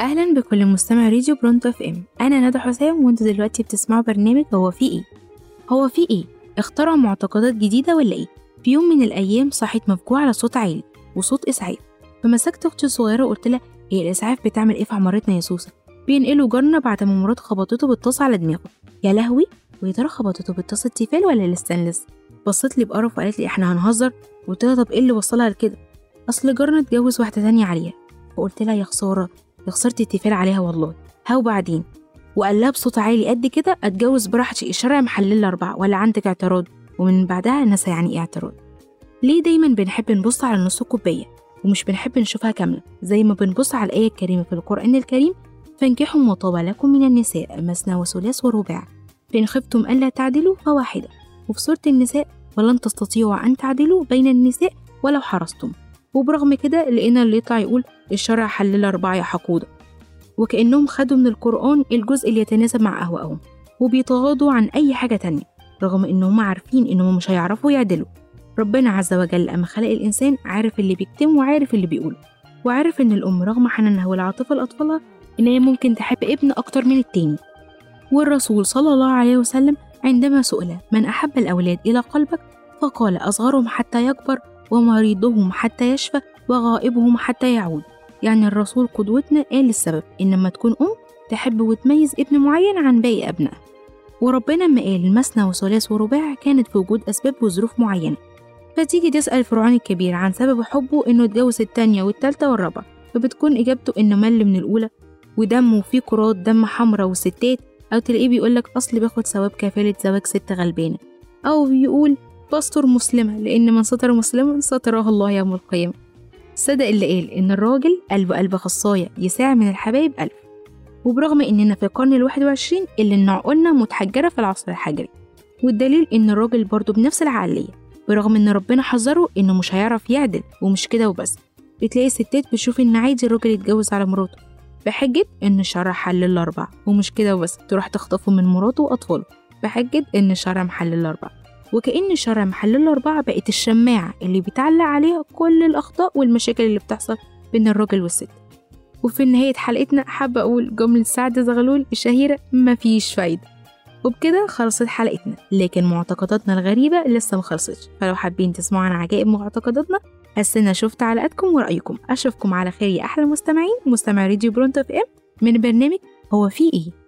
أهلا بكل مستمع راديو برونتو FM. أنا ندى حسام وانتوا دلوقتي بتسمعوا برنامج هو في إيه؟ هو في إيه؟ اخترعوا معتقدات جديدة ولا إيه؟ في يوم من الأيام صحيت مفجوعة على صوت عالي وصوت إسعاف. فمسكت أختي الصغيرة وقلت لها هي الإسعاف بتعمل إيه في عمارتنا يا سوسة؟ بينقلوا جارنا بعد ما مراته خبطته بالطاس على دماغه. يا لهوي! ويا ترى خبطته بالطاس التيفال ولا الستانلس بصت لي بقرف وقالت لي إحنا هنهزر. قلت لها طب إيه اللي وصلها لكده؟ أصل جارنا اتجوز واحدة تانية عليها. فقلت لها يا خسارة يا خساره التيفال عليها والله. ها وبعدين وقال لها بصوت عالي قد كده أتجوز براحتي الشرع محلل اربعه ولا عندك اعتراض؟ ومن بعدها نسى يعني إيه اعتراض. ليه دايما بنحب نبص على نص الكوبايه ومش بنحب نشوفها كاملة. زي ما بنبص على الآية الكريمة في القرآن الكريم فانكحوا ما طاب لكم من النساء مثنى وثلاث ورباع فإن خفتم ألا تعدلوا فواحدة. وفي سورة النساء ولن تستطيعوا أن تعدلوا بين النساء ولو حرصتم. وبرغم كده لقينا اللي يطلع يقول الشرع حلل أربعة يا حقودة وكأنهم خدوا من القرآن الجزء اللي يتناسب مع أهوائهم. وبيتغاضوا عن أي حاجة تانية رغم إنهم عارفين إنهم مش هيعرفوا يعدلوا. ربنا عز وجل أما خلق الإنسان عارف اللي بيكتم وعارف اللي بيقوله. وعارف إن الأم رغم حنانها والعاطفة لأطفالها إن هي ممكن تحب ابن أكتر من التاني. والرسول صلى الله عليه وسلم عندما سئل من أحب الأولاد إلى قلبك؟ فقال أصغرهم حتى يكبر ومريضهم حتى يشفى وغائبهم حتى يعود. يعني الرسول قدوتنا قال السبب إن لما تكون أم تحب وتميز ابن معين عن باقي أبنائها وربنا لما قال المثنى وثلاث ورباع كانت في وجود أسباب وظروف معينة. فتيجي تسأل فرعون الكبير عن سبب حبه إنه اتجوز التانية والتالتة والرابعة. فبتكون إجابته إنه مل من الأولى ودمه فيه كرات دم حمرا وستات أو تلاقيه بيقولك أصل باخد ثواب كفالة زواج ست غلبانة أو بيقول بستر مسلمة لأن من ستر مسلما ستراه الله يوم القيامة. صدق اللي قال إن الراجل قلب قلب خصاية يساع من الحبايب ألف وبرغم إننا في القرن الواحد وعشرين اللي إن عقولنا متحجرة في العصر الحجري. والدليل إن الراجل برضه بنفس العقلية برغم إن ربنا حذره إنه مش هيعرف يعدل ومش كده وبس. بتلاقي الستات بتشوف إن عادي الراجل يتجوز على مراته. بحجة إن الشرع حل الأربع ومش كده وبس تروح تخطفه من مراته وأطفاله. بحجة إن الشرع محل الأربع. وكأن الشرع محل الأربعة بقت الشماعة اللي بيتعلق عليها كل الأخطاء والمشاكل اللي بتحصل بين الراجل والست. وفي نهاية حلقتنا حابة أقول جملة سعد زغلول الشهيرة مفيش فايدة. وبكده خلصت حلقتنا لكن معتقداتنا الغريبة لسه مخلصتش. فلو حابين تسمعوا عن عجائب معتقداتنا هستنى شوف تعليقاتكم ورأيكم. أشوفكم على خير يا أحلى مستمعين. مستمع راديو برونتو إف إم. من برنامج هو في إيه؟